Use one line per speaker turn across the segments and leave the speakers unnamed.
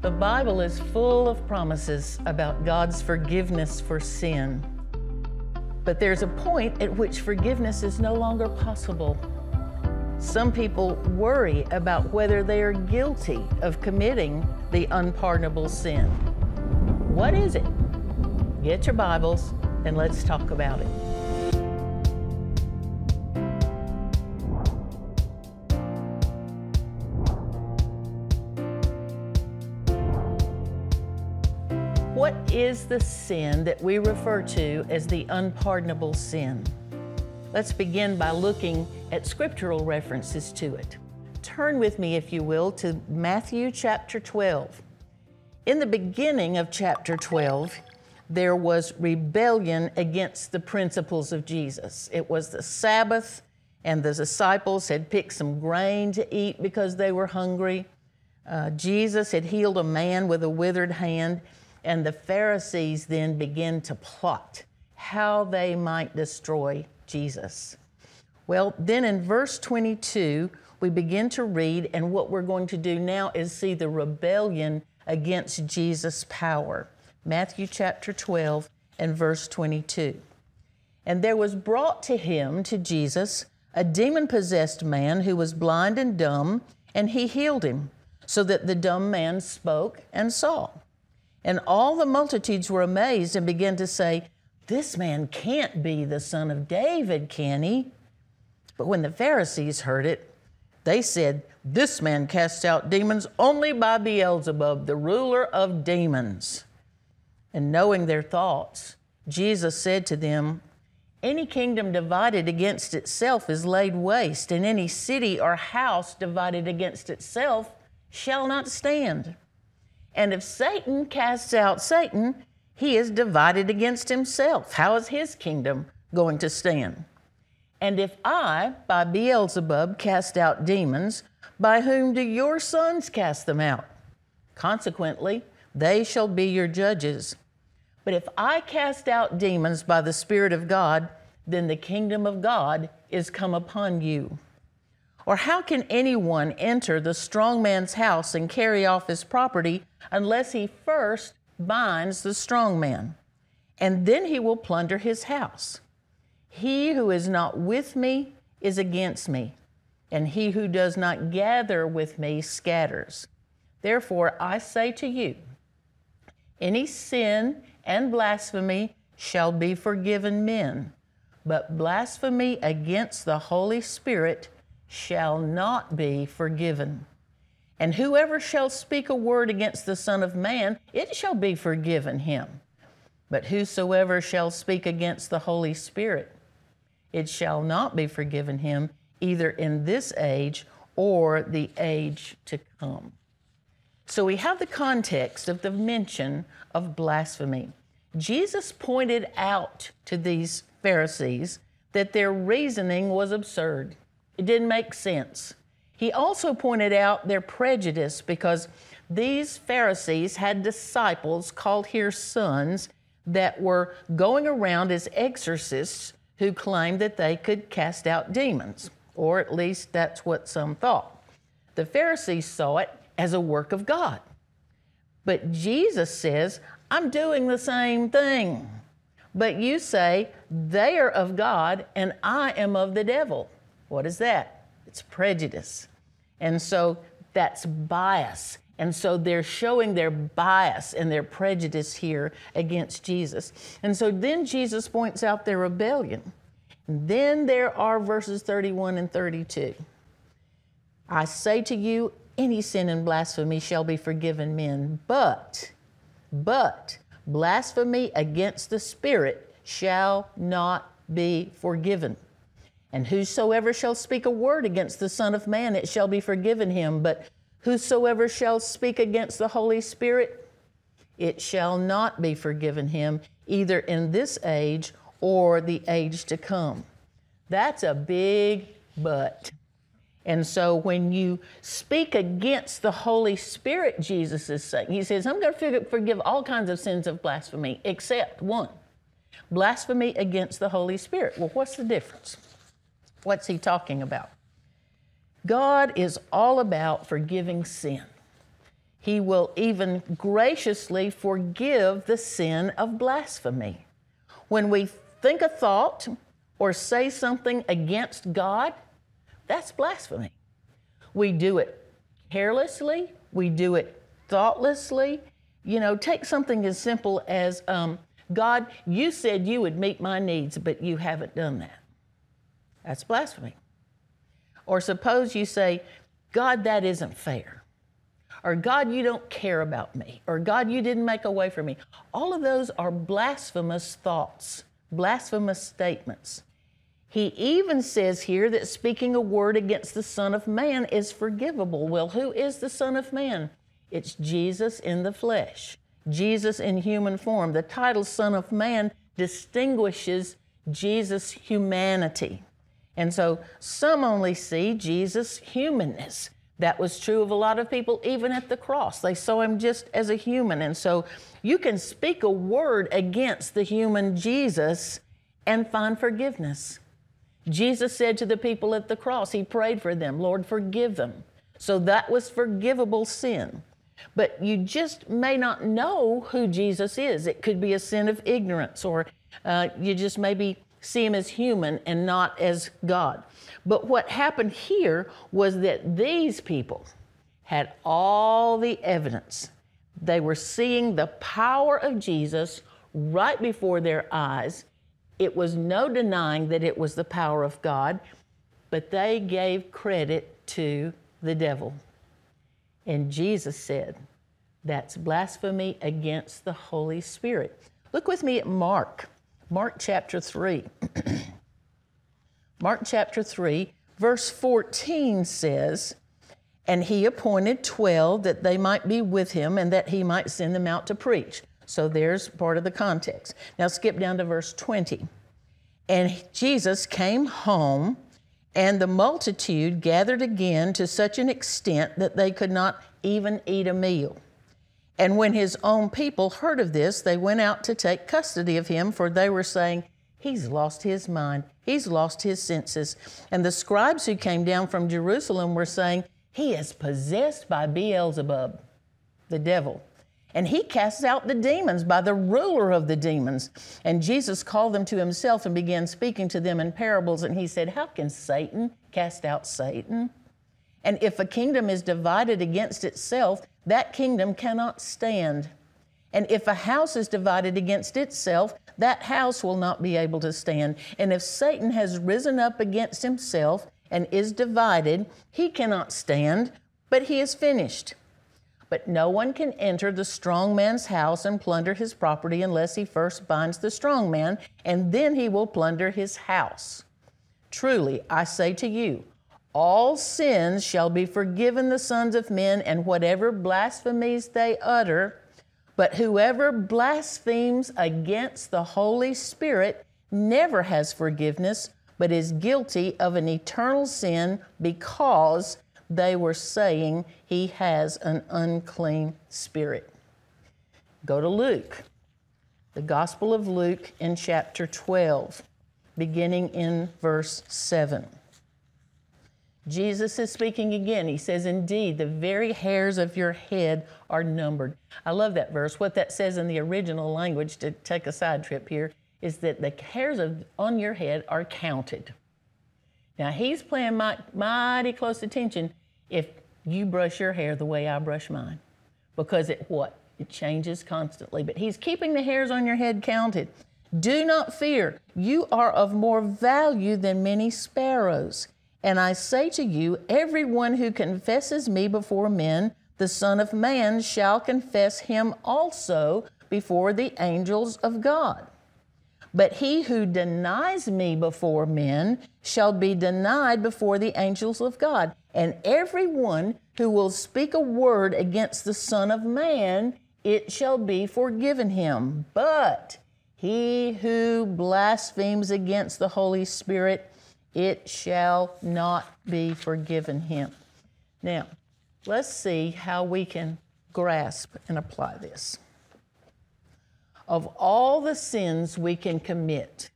The Bible is full of promises about God's forgiveness for sin. But there's a point at which forgiveness is no longer possible. Some people worry about whether they are guilty of committing the unpardonable sin. What is it? Get your Bibles and let's talk about it. Is the sin that we refer to as the unpardonable sin? Let's begin by looking at scriptural references to it. Turn with me, if you will, to Matthew chapter 12. In the beginning of chapter 12, there was rebellion against the principles of Jesus. It was the Sabbath, and the disciples had picked some grain to eat because they were hungry. Uh, Jesus had healed a man with a withered hand, and the Pharisees then begin to plot how they might destroy Jesus. Well, then in verse 22, we begin to read, and what we're going to do now is see the rebellion against Jesus' power. Matthew chapter 12 and verse 22. And there was brought to him, to Jesus, a demon possessed man who was blind and dumb, and he healed him, so that the dumb man spoke and saw. And all the multitudes were amazed and began to say, This man can't be the son of David, can he? But when the Pharisees heard it, they said, This man casts out demons only by Beelzebub, the ruler of demons. And knowing their thoughts, Jesus said to them, Any kingdom divided against itself is laid waste, and any city or house divided against itself shall not stand. And if Satan casts out Satan, he is divided against himself. How is his kingdom going to stand? And if I, by Beelzebub, cast out demons, by whom do your sons cast them out? Consequently, they shall be your judges. But if I cast out demons by the Spirit of God, then the kingdom of God is come upon you. Or how can anyone enter the strong man's house and carry off his property unless he first binds the strong man? And then he will plunder his house. He who is not with me is against me, and he who does not gather with me scatters. Therefore, I say to you, any sin and blasphemy shall be forgiven men, but blasphemy against the Holy Spirit shall not be forgiven. And whoever shall speak a word against the Son of Man, it shall be forgiven him. But whosoever shall speak against the Holy Spirit, it shall not be forgiven him, either in this age or the age to come. So we have the context of the mention of blasphemy. Jesus pointed out to these Pharisees that their reasoning was absurd. It didn't make sense. He also pointed out their prejudice because these Pharisees had disciples called here sons that were going around as exorcists who claimed that they could cast out demons, or at least that's what some thought. The Pharisees saw it as a work of God. But Jesus says, I'm doing the same thing. But you say, they are of God and I am of the devil. What is that? It's prejudice. And so that's bias. And so they're showing their bias and their prejudice here against Jesus. And so then Jesus points out their rebellion. And then there are verses 31 and 32. I say to you, any sin and blasphemy shall be forgiven men, but, but, blasphemy against the Spirit shall not be forgiven. And whosoever shall speak a word against the Son of Man, it shall be forgiven him. But whosoever shall speak against the Holy Spirit, it shall not be forgiven him, either in this age or the age to come. That's a big but. And so when you speak against the Holy Spirit, Jesus is saying, He says, I'm going to forgive all kinds of sins of blasphemy except one blasphemy against the Holy Spirit. Well, what's the difference? What's He talking about? God is all about forgiving sin. He will even graciously forgive the sin of blasphemy. When we think a thought or say something against God, that's blasphemy. We do it carelessly, we do it thoughtlessly. You know, take something as simple as um, God, you said you would meet my needs, but you haven't done that. That's blasphemy. Or suppose you say, God, that isn't fair. Or God, you don't care about me. Or God, you didn't make a way for me. All of those are blasphemous thoughts, blasphemous statements. He even says here that speaking a word against the Son of Man is forgivable. Well, who is the Son of Man? It's Jesus in the flesh, Jesus in human form. The title Son of Man distinguishes Jesus' humanity. And so some only see Jesus' humanness. That was true of a lot of people, even at the cross. They saw him just as a human. And so you can speak a word against the human Jesus and find forgiveness. Jesus said to the people at the cross, He prayed for them, Lord, forgive them. So that was forgivable sin. But you just may not know who Jesus is. It could be a sin of ignorance, or uh, you just maybe see him as human and not as God. But what happened here was that these people had all the evidence. They were seeing the power of Jesus right before their eyes. It was no denying that it was the power of God, but they gave credit to the devil. And Jesus said, that's blasphemy against the Holy Spirit. Look with me at Mark, Mark chapter 3. Mark chapter 3, verse 14 says, And he appointed 12 that they might be with him and that he might send them out to preach. So there's part of the context. Now skip down to verse 20. And Jesus came home, and the multitude gathered again to such an extent that they could not even eat a meal. And when his own people heard of this, they went out to take custody of him, for they were saying, He's lost his mind. He's lost his senses. And the scribes who came down from Jerusalem were saying, He is possessed by Beelzebub, the devil. And he casts out the demons by the ruler of the demons. And Jesus called them to himself and began speaking to them in parables. And he said, How can Satan cast out Satan? And if a kingdom is divided against itself, that kingdom cannot stand. And if a house is divided against itself, that house will not be able to stand. And if Satan has risen up against himself and is divided, he cannot stand, but he is finished. But no one can enter the strong man's house and plunder his property unless he first binds the strong man, and then he will plunder his house. Truly, I say to you, all sins shall be forgiven the sons of men, and whatever blasphemies they utter. But whoever blasphemes against the Holy Spirit never has forgiveness, but is guilty of an eternal sin because they were saying he has an unclean spirit. Go to Luke, the Gospel of Luke in chapter 12, beginning in verse 7. Jesus is speaking again. He says, Indeed, the very hairs of your head are numbered. I love that verse. What that says in the original language, to take a side trip here, is that the hairs of, on your head are counted. Now, he's paying mighty close attention if you brush your hair the way I brush mine. Because it what? It changes constantly. But he's keeping the hairs on your head counted. Do not fear. You are of more value than many sparrows. And I say to you, everyone who confesses me before men, the Son of Man shall confess him also before the angels of God. But he who denies me before men shall be denied before the angels of God. And everyone who will speak a word against the Son of Man, it shall be forgiven him. But he who blasphemes against the Holy Spirit, it shall not be forgiven him. Now, let's see how we can grasp and apply this. Of all the sins we can commit,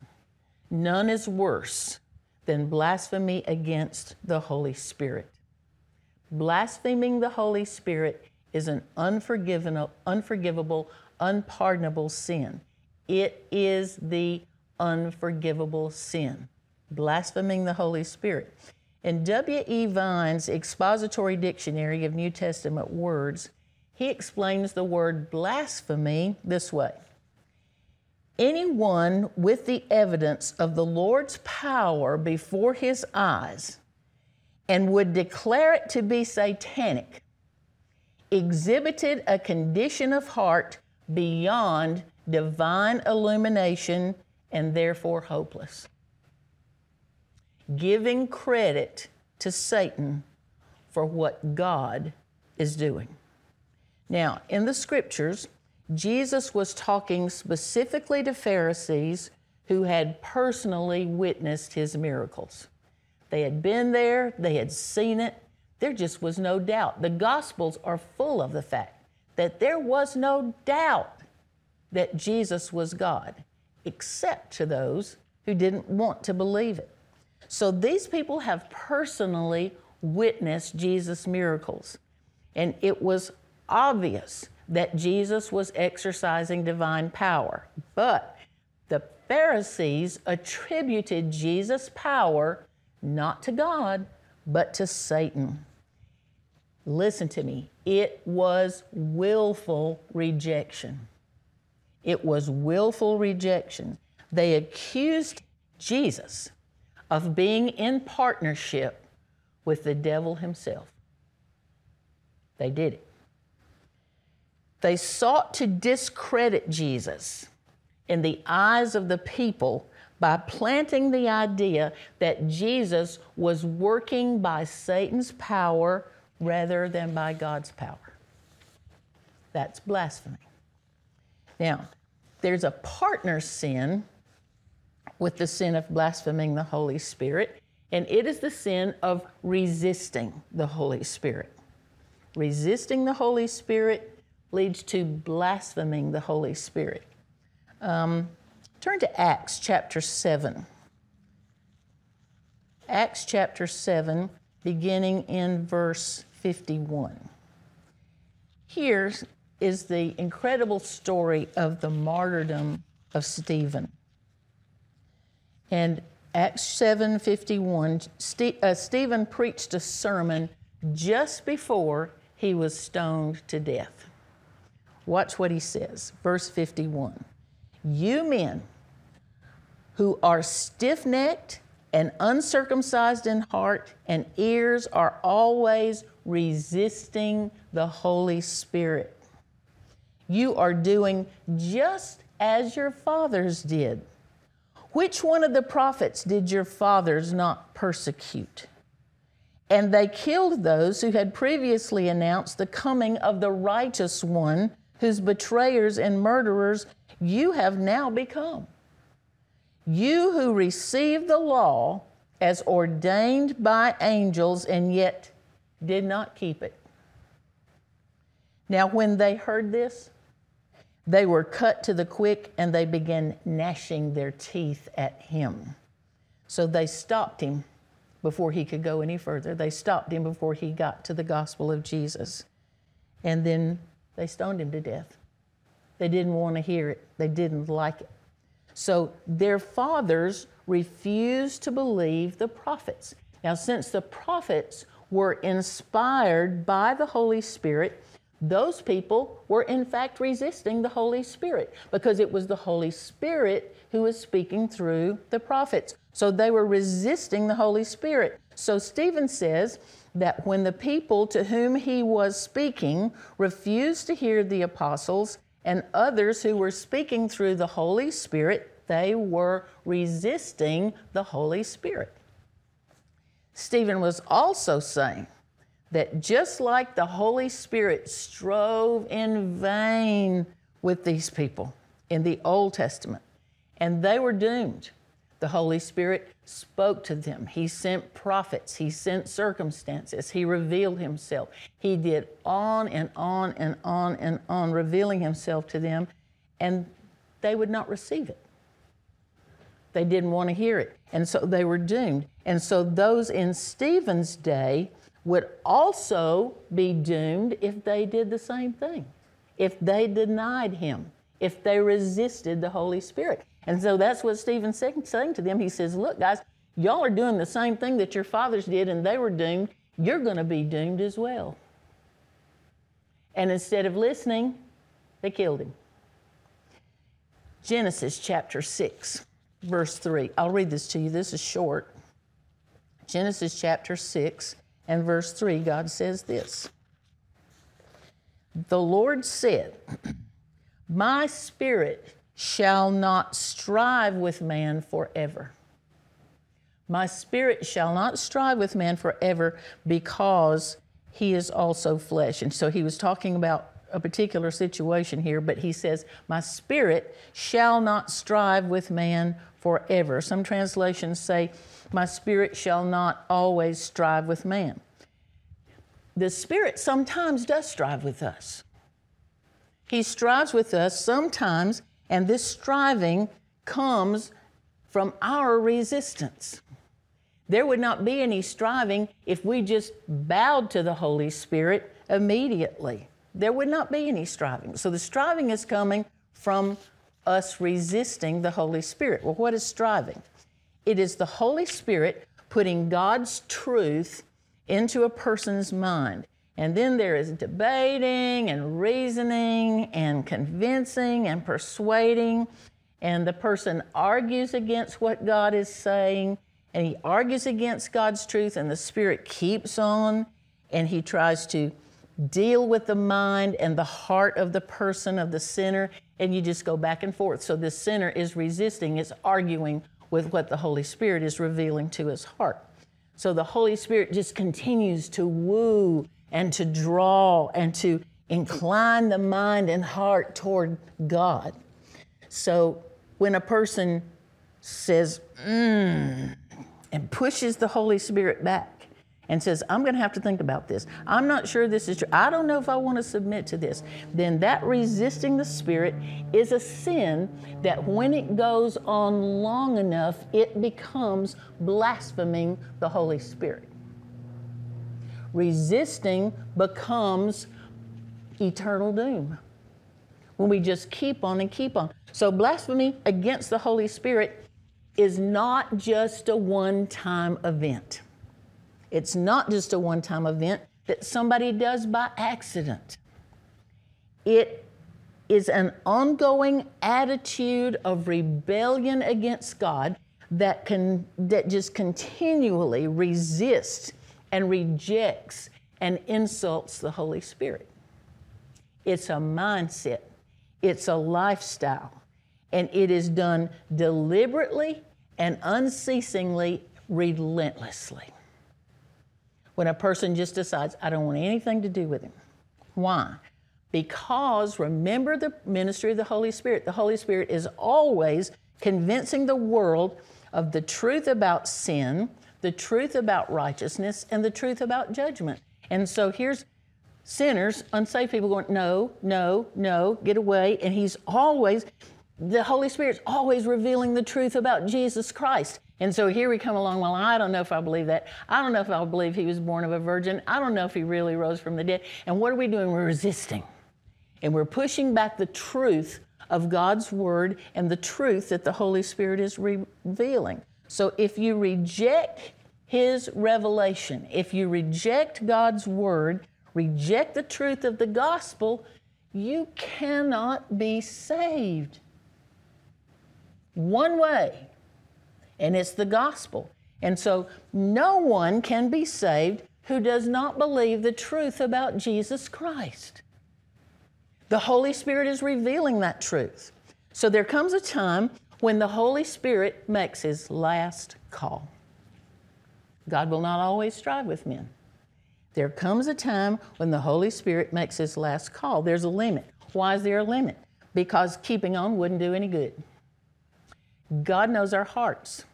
none is worse than blasphemy against the Holy Spirit. Blaspheming the Holy Spirit is an unforgivable, unpardonable sin. It is the unforgivable sin, blaspheming the Holy Spirit. In W.E. Vine's Expository Dictionary of New Testament Words, he explains the word blasphemy this way Anyone with the evidence of the Lord's power before his eyes and would declare it to be satanic exhibited a condition of heart beyond divine illumination and therefore hopeless. Giving credit to Satan for what God is doing. Now, in the scriptures, Jesus was talking specifically to Pharisees who had personally witnessed his miracles. They had been there, they had seen it. There just was no doubt. The Gospels are full of the fact that there was no doubt that Jesus was God, except to those who didn't want to believe it. So these people have personally witnessed Jesus' miracles. And it was obvious that Jesus was exercising divine power. But the Pharisees attributed Jesus' power not to God, but to Satan. Listen to me, it was willful rejection. It was willful rejection. They accused Jesus of being in partnership with the devil himself. They did it. They sought to discredit Jesus in the eyes of the people by planting the idea that Jesus was working by Satan's power rather than by God's power. That's blasphemy. Now, there's a partner sin with the sin of blaspheming the Holy Spirit, and it is the sin of resisting the Holy Spirit. Resisting the Holy Spirit leads to blaspheming the Holy Spirit. Um, turn to Acts chapter 7. Acts chapter 7, beginning in verse 51. Here is the incredible story of the martyrdom of Stephen. And Acts 7:51, St- uh, Stephen preached a sermon just before he was stoned to death. Watch what he says. Verse 51 You men who are stiff necked and uncircumcised in heart and ears are always resisting the Holy Spirit. You are doing just as your fathers did. Which one of the prophets did your fathers not persecute? And they killed those who had previously announced the coming of the righteous one whose betrayers and murderers you have now become. You who received the law as ordained by angels and yet did not keep it. Now, when they heard this, they were cut to the quick and they began gnashing their teeth at him. So they stopped him before he could go any further. They stopped him before he got to the gospel of Jesus. And then they stoned him to death. They didn't want to hear it, they didn't like it. So their fathers refused to believe the prophets. Now, since the prophets were inspired by the Holy Spirit, those people were in fact resisting the Holy Spirit because it was the Holy Spirit who was speaking through the prophets. So they were resisting the Holy Spirit. So Stephen says that when the people to whom he was speaking refused to hear the apostles and others who were speaking through the Holy Spirit, they were resisting the Holy Spirit. Stephen was also saying that just like the Holy Spirit strove in vain with these people in the Old Testament, and they were doomed the Holy Spirit spoke to them. He sent prophets. He sent circumstances. He revealed himself. He did on and on and on and on, revealing himself to them, and they would not receive it. They didn't want to hear it. And so they were doomed. And so those in Stephen's day would also be doomed if they did the same thing, if they denied him, if they resisted the Holy Spirit. And so that's what Stephen's saying to them. He says, Look, guys, y'all are doing the same thing that your fathers did and they were doomed. You're going to be doomed as well. And instead of listening, they killed him. Genesis chapter 6, verse 3. I'll read this to you. This is short. Genesis chapter 6 and verse 3, God says this The Lord said, My spirit shall not strive with man forever. My spirit shall not strive with man forever because he is also flesh. And so he was talking about a particular situation here, but he says, My spirit shall not strive with man forever. Some translations say, My spirit shall not always strive with man. The spirit sometimes does strive with us. He strives with us sometimes, and this striving comes from our resistance. There would not be any striving if we just bowed to the Holy Spirit immediately. There would not be any striving. So the striving is coming from us resisting the Holy Spirit. Well, what is striving? It is the Holy Spirit putting God's truth into a person's mind. And then there is debating and reasoning and convincing and persuading. And the person argues against what God is saying and he argues against God's truth, and the Spirit keeps on and he tries to deal with the mind and the heart of the person, of the sinner, and you just go back and forth. So the sinner is resisting, is arguing with what the Holy Spirit is revealing to his heart. So the Holy Spirit just continues to woo and to draw and to incline the mind and heart toward God. So when a person says, mmm, and pushes the Holy Spirit back and says, I'm going to have to think about this. I'm not sure this is true. I don't know if I want to submit to this. Then that resisting the Spirit is a sin that when it goes on long enough, it becomes blaspheming the Holy Spirit. Resisting becomes eternal doom when we just keep on and keep on. So, blasphemy against the Holy Spirit is not just a one time event. It's not just a one time event that somebody does by accident. It is an ongoing attitude of rebellion against God that can that just continually resists and rejects and insults the Holy Spirit. It's a mindset. It's a lifestyle and it is done deliberately and unceasingly, relentlessly. When a person just decides, I don't want anything to do with him. Why? Because remember the ministry of the Holy Spirit. The Holy Spirit is always convincing the world of the truth about sin, the truth about righteousness, and the truth about judgment. And so here's sinners, unsaved people going, no, no, no, get away. And he's always, the Holy Spirit's always revealing the truth about Jesus Christ. And so here we come along, well, I don't know if I believe that. I don't know if I believe he was born of a virgin. I don't know if he really rose from the dead. And what are we doing? We're resisting. And we're pushing back the truth of God's word and the truth that the Holy Spirit is revealing. So if you reject his revelation, if you reject God's word, reject the truth of the gospel, you cannot be saved one way, and it's the gospel. And so no one can be saved who does not believe the truth about Jesus Christ. The Holy Spirit is revealing that truth. So there comes a time when the Holy Spirit makes his last call. God will not always strive with men. There comes a time when the Holy Spirit makes his last call. There's a limit. Why is there a limit? Because keeping on wouldn't do any good. God knows our hearts.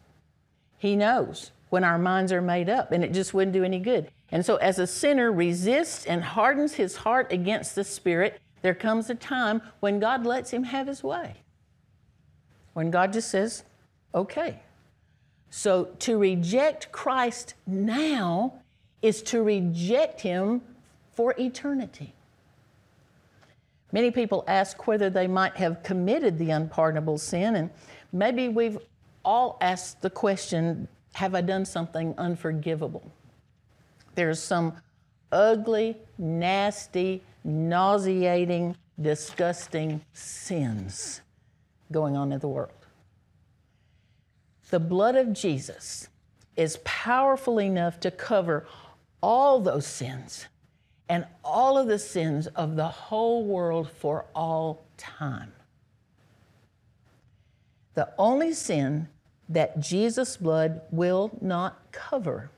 He knows when our minds are made up, and it just wouldn't do any good. And so, as a sinner resists and hardens his heart against the Spirit, there comes a time when God lets him have his way. When God just says, okay. So, to reject Christ now is to reject Him for eternity. Many people ask whether they might have committed the unpardonable sin, and maybe we've all ask the question Have I done something unforgivable? There's some ugly, nasty, nauseating, disgusting sins going on in the world. The blood of Jesus is powerful enough to cover all those sins and all of the sins of the whole world for all time. The only sin that Jesus' blood will not cover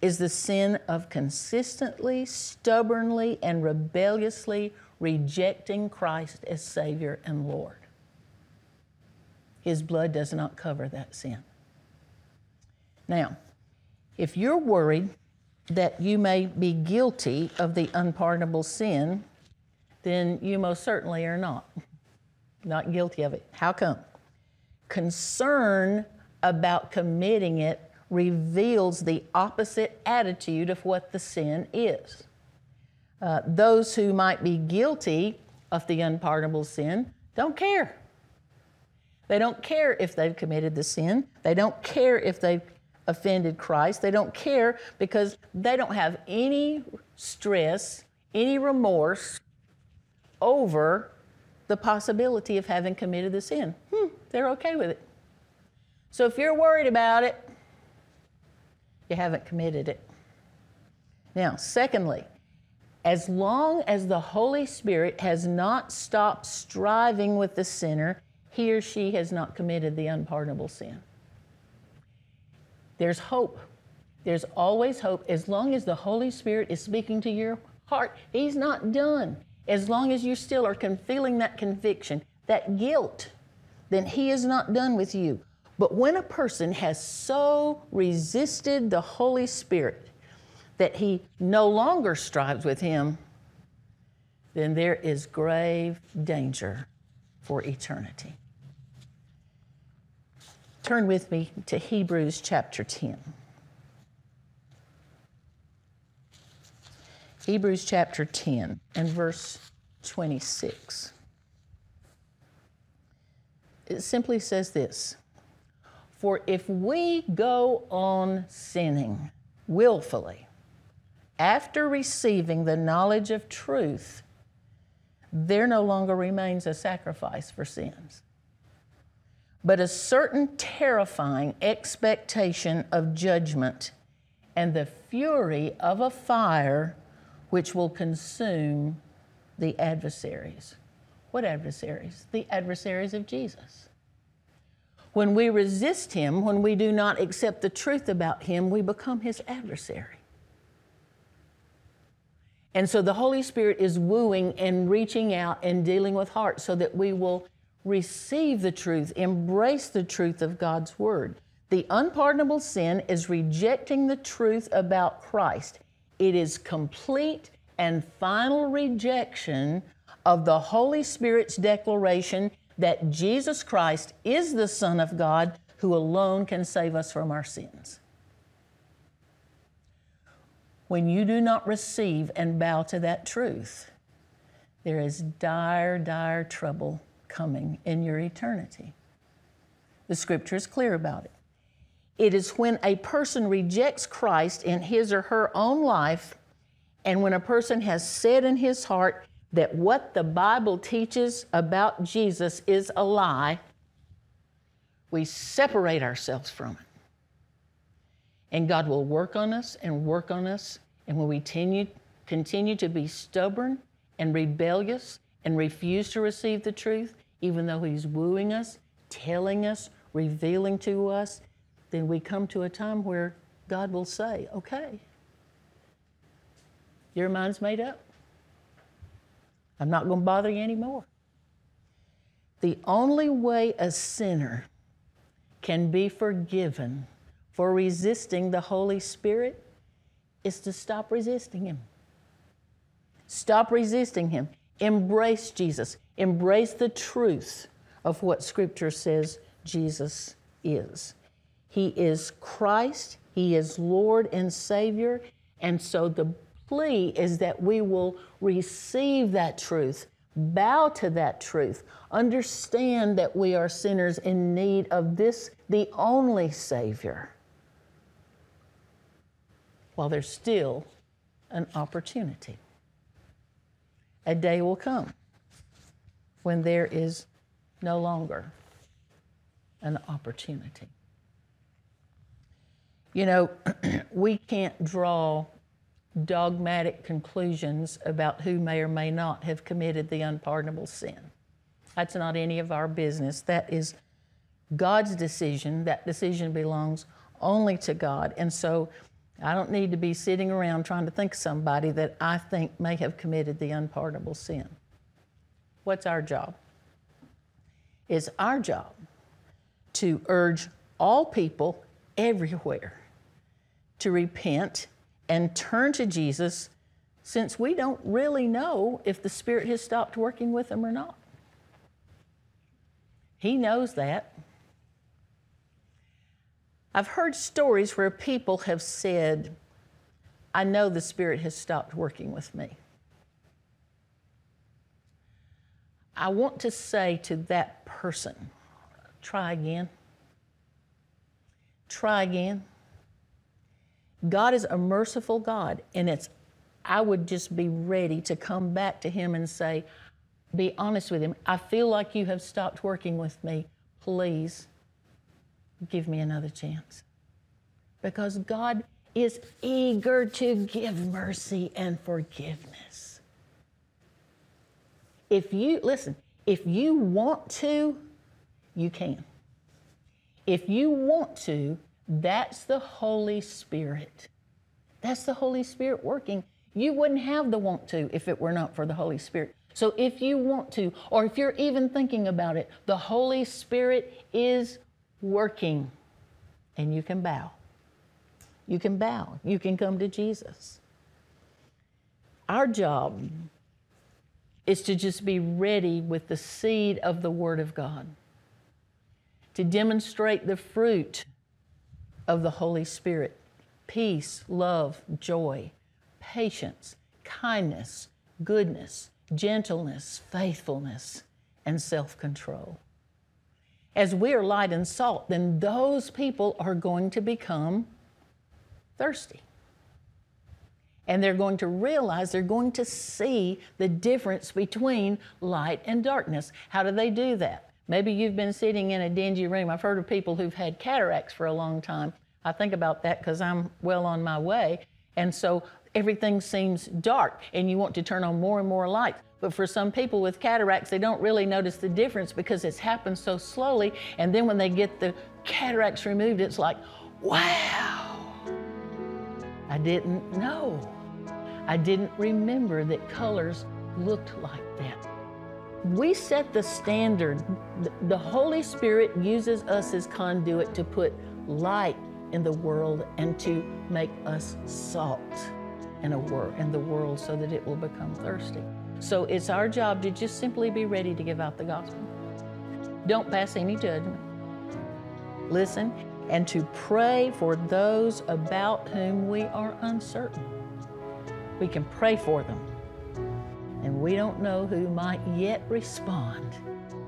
is the sin of consistently, stubbornly, and rebelliously rejecting Christ as Savior and Lord. His blood does not cover that sin. Now, if you're worried that you may be guilty of the unpardonable sin, then you most certainly are not. Not guilty of it. How come? Concern about committing it reveals the opposite attitude of what the sin is. Uh, those who might be guilty of the unpardonable sin don't care. They don't care if they've committed the sin. They don't care if they've offended Christ. They don't care because they don't have any stress, any remorse over the possibility of having committed the sin. Hmm, they're okay with it. So if you're worried about it, you haven't committed it. Now, secondly, as long as the Holy Spirit has not stopped striving with the sinner, he or she has not committed the unpardonable sin. There's hope. There's always hope. As long as the Holy Spirit is speaking to your heart, He's not done. As long as you still are feeling that conviction, that guilt, then He is not done with you. But when a person has so resisted the Holy Spirit that he no longer strives with Him, then there is grave danger for eternity. Turn with me to Hebrews chapter 10. Hebrews chapter 10 and verse 26. It simply says this for if we go on sinning willfully after receiving the knowledge of truth, there no longer remains a sacrifice for sins, but a certain terrifying expectation of judgment and the fury of a fire which will consume the adversaries. What adversaries? The adversaries of Jesus. When we resist Him, when we do not accept the truth about Him, we become His adversary. And so the Holy Spirit is wooing and reaching out and dealing with hearts so that we will receive the truth, embrace the truth of God's Word. The unpardonable sin is rejecting the truth about Christ. It is complete and final rejection of the Holy Spirit's declaration that Jesus Christ is the Son of God who alone can save us from our sins. When you do not receive and bow to that truth, there is dire, dire trouble coming in your eternity. The scripture is clear about it. It is when a person rejects Christ in his or her own life, and when a person has said in his heart, that what the Bible teaches about Jesus is a lie, we separate ourselves from it. And God will work on us and work on us. And when we continue, continue to be stubborn and rebellious and refuse to receive the truth, even though He's wooing us, telling us, revealing to us, then we come to a time where God will say, Okay, your mind's made up. I'm not going to bother you anymore. The only way a sinner can be forgiven for resisting the Holy Spirit is to stop resisting Him. Stop resisting Him. Embrace Jesus. Embrace the truth of what Scripture says Jesus is. He is Christ, He is Lord and Savior, And so the plea is that we will receive that truth, bow to that truth, understand that we are sinners in need of this, the only Savior, while there's still an opportunity. A day will come when there is no longer an opportunity. You know, we can't draw dogmatic conclusions about who may or may not have committed the unpardonable sin. That's not any of our business. That is God's decision. That decision belongs only to God. And so I don't need to be sitting around trying to think of somebody that I think may have committed the unpardonable sin. What's our job? It's our job to urge all people everywhere to repent and turn to Jesus since we don't really know if the Spirit has stopped working with them or not. He knows that. I've heard stories where people have said, I know the Spirit has stopped working with me. I want to say to that person, try again. Try again. God is a merciful God, and it's I would just be ready to come back to Him and say, be honest with Him. I feel like you have stopped working with me. Please give me another chance. Because God is eager to give mercy and forgiveness. If you, listen, if you want to, you can. If you want to, that's the Holy Spirit. That's the Holy Spirit working. You wouldn't have the want to if it were not for the Holy Spirit. So if you want to, or if you're even thinking about it, the Holy Spirit is working and you can bow. You can bow. You can come to Jesus. Our job is to just be ready with the seed of the Word of God, to demonstrate the fruit of the Holy Spirit peace, love, joy, patience, kindness, goodness, gentleness, faithfulness, and self control. As we are light and salt, then those people are going to become thirsty. And they're going to realize, they're going to see the difference between light and darkness. How do they do that? Maybe you've been sitting in a dingy room. I've heard of people who've had cataracts for a long time. I think about that because I'm well on my way. And so everything seems dark and you want to turn on more and more light. But for some people with cataracts, they don't really notice the difference because it's happened so slowly. And then when they get the cataracts removed, it's like, wow, I didn't know. I didn't remember that colors looked like that. We set the standard. The Holy Spirit uses us as conduit to put light in the world and to make us salt in, a in the world so that it will become thirsty. So it's our job to just simply be ready to give out the gospel. Don't pass any judgment. Listen, and to pray for those about whom we are uncertain. We can pray for them and we don't know who might yet respond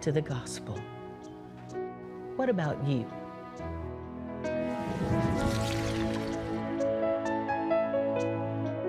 to the gospel. What about you?